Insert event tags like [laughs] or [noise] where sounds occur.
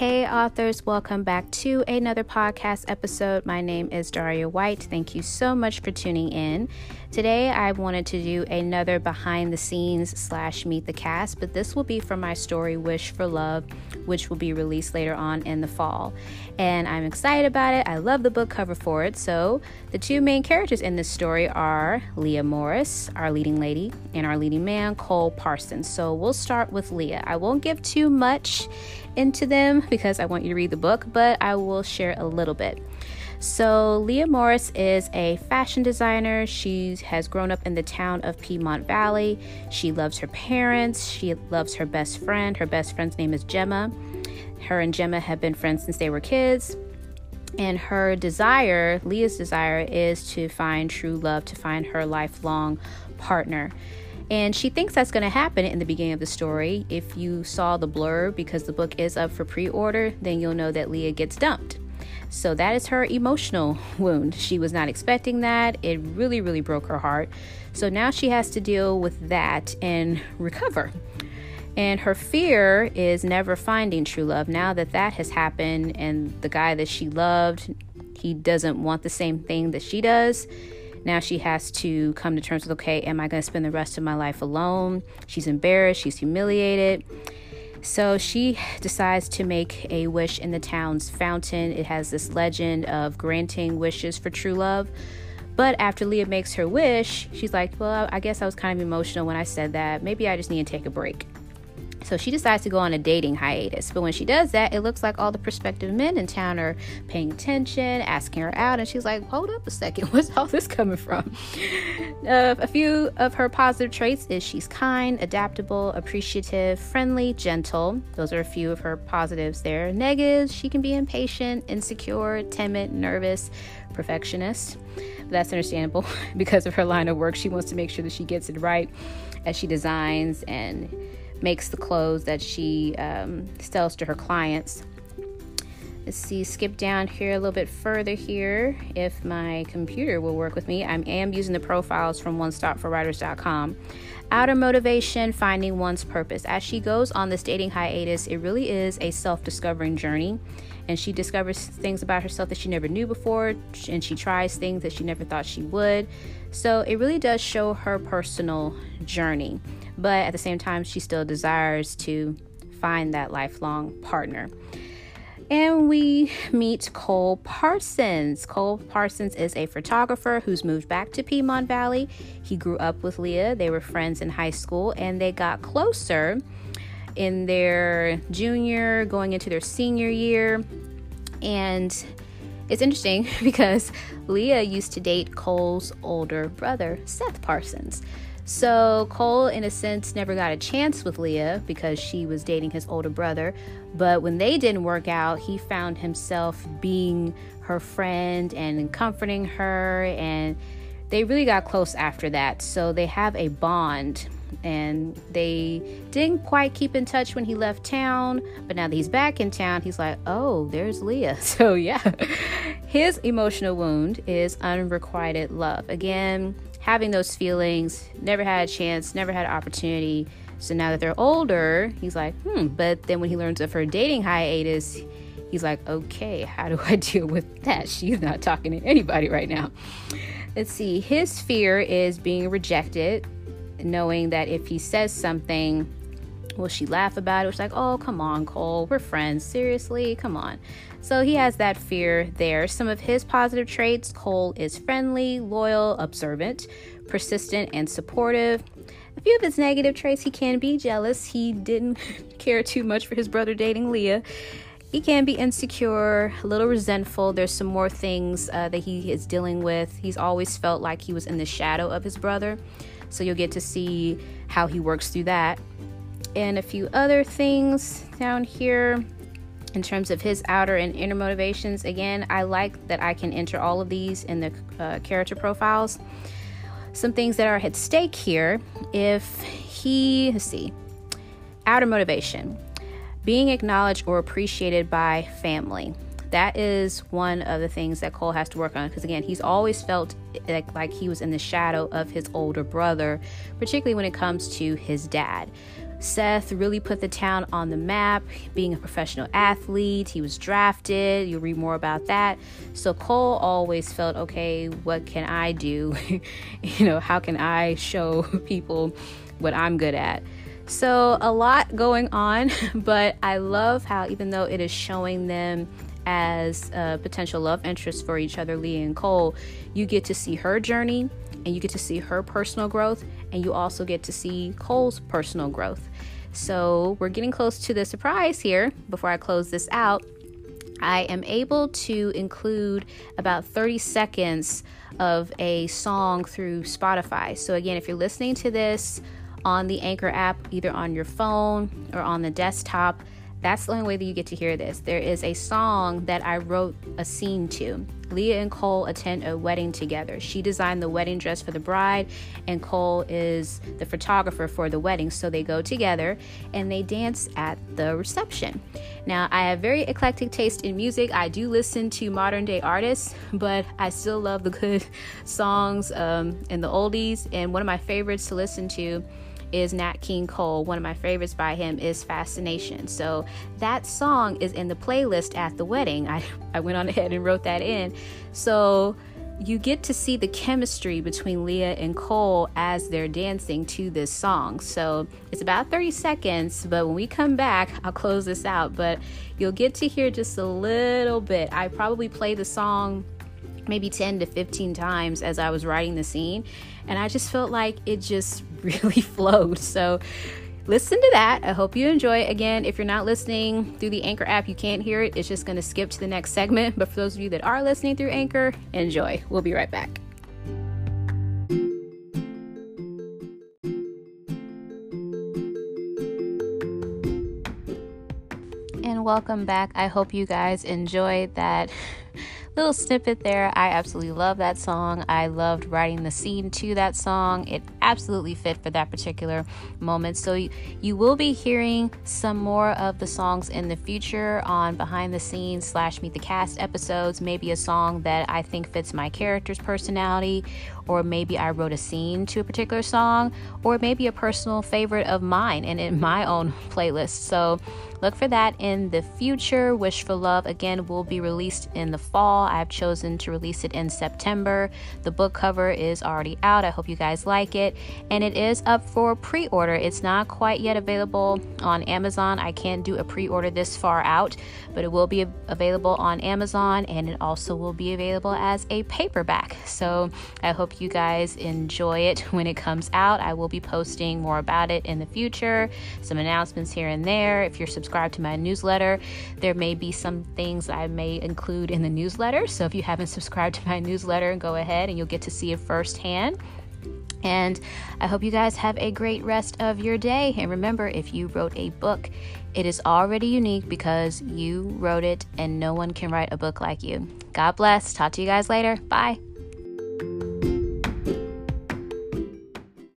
Hey, authors, welcome back to another podcast episode. My name is Daria White. Thank you so much for tuning in. Today, I wanted to do another behind the scenes slash meet the cast, but this will be for my story Wish for Love, which will be released later on in the fall. And I'm excited about it. I love the book cover for it. So, the two main characters in this story are Leah Morris, our leading lady, and our leading man, Cole Parsons. So, we'll start with Leah. I won't give too much into them because I want you to read the book, but I will share a little bit. So, Leah Morris is a fashion designer. She has grown up in the town of Piedmont Valley. She loves her parents. She loves her best friend. Her best friend's name is Gemma. Her and Gemma have been friends since they were kids. And her desire, Leah's desire, is to find true love, to find her lifelong partner. And she thinks that's going to happen in the beginning of the story. If you saw the blurb, because the book is up for pre order, then you'll know that Leah gets dumped. So that is her emotional [laughs] wound. She was not expecting that. It really, really broke her heart. So now she has to deal with that and recover. And her fear is never finding true love. Now that that has happened and the guy that she loved, he doesn't want the same thing that she does now she has to come to terms with okay, am I going to spend the rest of my life alone? She's embarrassed, she's humiliated. So she decides to make a wish in the town's fountain. It has this legend of granting wishes for true love. But after Leah makes her wish, she's like, Well, I guess I was kind of emotional when I said that. Maybe I just need to take a break. So she decides to go on a dating hiatus. But when she does that, it looks like all the prospective men in town are paying attention, asking her out, and she's like, Hold up a second, [laughs] where's all this coming from? Uh, a few of her positive traits is she's kind, adaptable, appreciative, friendly, gentle. Those are a few of her positives there. Negatives, she can be impatient, insecure, timid, nervous, perfectionist. That's understandable [laughs] because of her line of work. She wants to make sure that she gets it right as she designs and makes the clothes that she um, sells to her clients. Let's see, skip down here a little bit further here. If my computer will work with me, I am using the profiles from onestopforwriters.com. Outer motivation, finding one's purpose. As she goes on this dating hiatus, it really is a self discovering journey. And she discovers things about herself that she never knew before, and she tries things that she never thought she would. So it really does show her personal journey but at the same time, she still desires to find that lifelong partner. And we meet Cole Parsons. Cole Parsons is a photographer who's moved back to Piedmont Valley. He grew up with Leah. They were friends in high school and they got closer in their junior, going into their senior year. And it's interesting [laughs] because Leah used to date Cole's older brother, Seth Parsons. So Cole, in a sense, never got a chance with Leah because she was dating his older brother. But when they didn't work out, he found himself being her friend and comforting her. And they really got close after that. So they have a bond. And they didn't quite keep in touch when he left town. But now that he's back in town, he's like, oh, there's Leah. [laughs] So yeah, his emotional wound is unrequited love. Again, having those feelings, never had a chance, never had an opportunity. So now that they're older, he's like, hmm. But then when he learns of her dating hiatus, he's like, okay, how do I [laughs] deal with that? She's not talking to anybody right now. Let's see. His fear is being rejected, knowing that if he says something, will she laugh about it? She's like, oh, come on, Cole, we're friends. Seriously, come on. So he has that fear there. Some of his positive traits Cole is friendly, loyal, observant, persistent, and supportive. A few of his negative traits he can be jealous. He didn't [laughs] care too much for his brother dating Leah. He can be insecure, a little resentful. There's some more things uh, that he is dealing with. He's always felt like he was in the shadow of his brother. So you'll get to see how he works through that. And a few other things down here in terms of his outer and inner motivations, again, I like that I can enter all of these in the uh, character profiles. Some things that are at stake here if he, let's see, outer motivation, being acknowledged or appreciated by family. That is one of the things that Cole has to work on because, again, he's always felt like, like he was in the shadow of his older brother, particularly when it comes to his dad. Seth really put the town on the map, being a professional athlete. He was drafted. You'll read more about that. So Cole always felt, okay, what can I do? [laughs] you know, how can I show [laughs] people what I'm good at? So, a lot going on, [laughs] but I love how, even though it is showing them as a potential love interest for each other, Leah and Cole, you get to see her journey and you get to see her personal growth, and you also get to see Cole's personal growth. So, we're getting close to the surprise here before I close this out. I am able to include about 30 seconds of a song through Spotify. So, again, if you're listening to this on the Anchor app, either on your phone or on the desktop, that's the only way that you get to hear this. There is a song that I wrote a scene to. Leah and Cole attend a wedding together. She designed the wedding dress for the bride, and Cole is the photographer for the wedding. So they go together and they dance at the reception. Now, I have very eclectic taste in music. I do listen to modern day artists, but I still love the good [laughs] songs um, and the oldies. And one of my favorites to listen to is Nat King Cole. One of my favorites by him is Fascination. So that song is in the playlist at the wedding. I, [laughs] I went on ahead and wrote that in. So you get to see the chemistry between Leah and Cole as they're dancing to this song. So it's about 30 seconds, but when we come back, I'll close this out. But you'll get to hear just a little bit. I probably play the song maybe 10 to 15 times as I was writing the scene. And I just felt like it just [laughs] really flowed. So listen to that. I hope you enjoy it. Again, if you're not listening through the Anchor app, you can't hear it. It's just going to skip to the next segment. But for those of you that are listening through Anchor, enjoy. We'll be right back. And welcome back. I hope you guys enjoyed that little snippet there. I absolutely love that song. I loved writing the scene to that song. It absolutely fit for that particular moment. So you, you will be hearing some more of the songs in the future on behind the scenes slash meet the cast episodes. Maybe a song that I think fits my character's personality, or maybe I wrote a scene to a particular song, or maybe a personal favorite of mine and in mm-hmm. my own [laughs] playlist. So look for that in the future. Wish for Love again will be released in the fall. I've chosen to release it in September. The book cover is already out. I hope you guys like it. And it is up for pre order. It's not quite yet available on Amazon. I can't do a pre order this far out, but it will be available on Amazon and it also will be available as a paperback. So I hope you guys enjoy it [laughs] when it comes out. I will be posting more about it in the future, some announcements here and there. If you're subscribed to my newsletter, there may be some things I may include in the newsletter. So if you haven't subscribed to my newsletter, go ahead and you'll get to see it firsthand. And I hope you guys have a great rest of your day. And remember, if you wrote a book, it is already unique because you wrote it and no one can write a book like you. God bless. Talk to you guys later. Bye.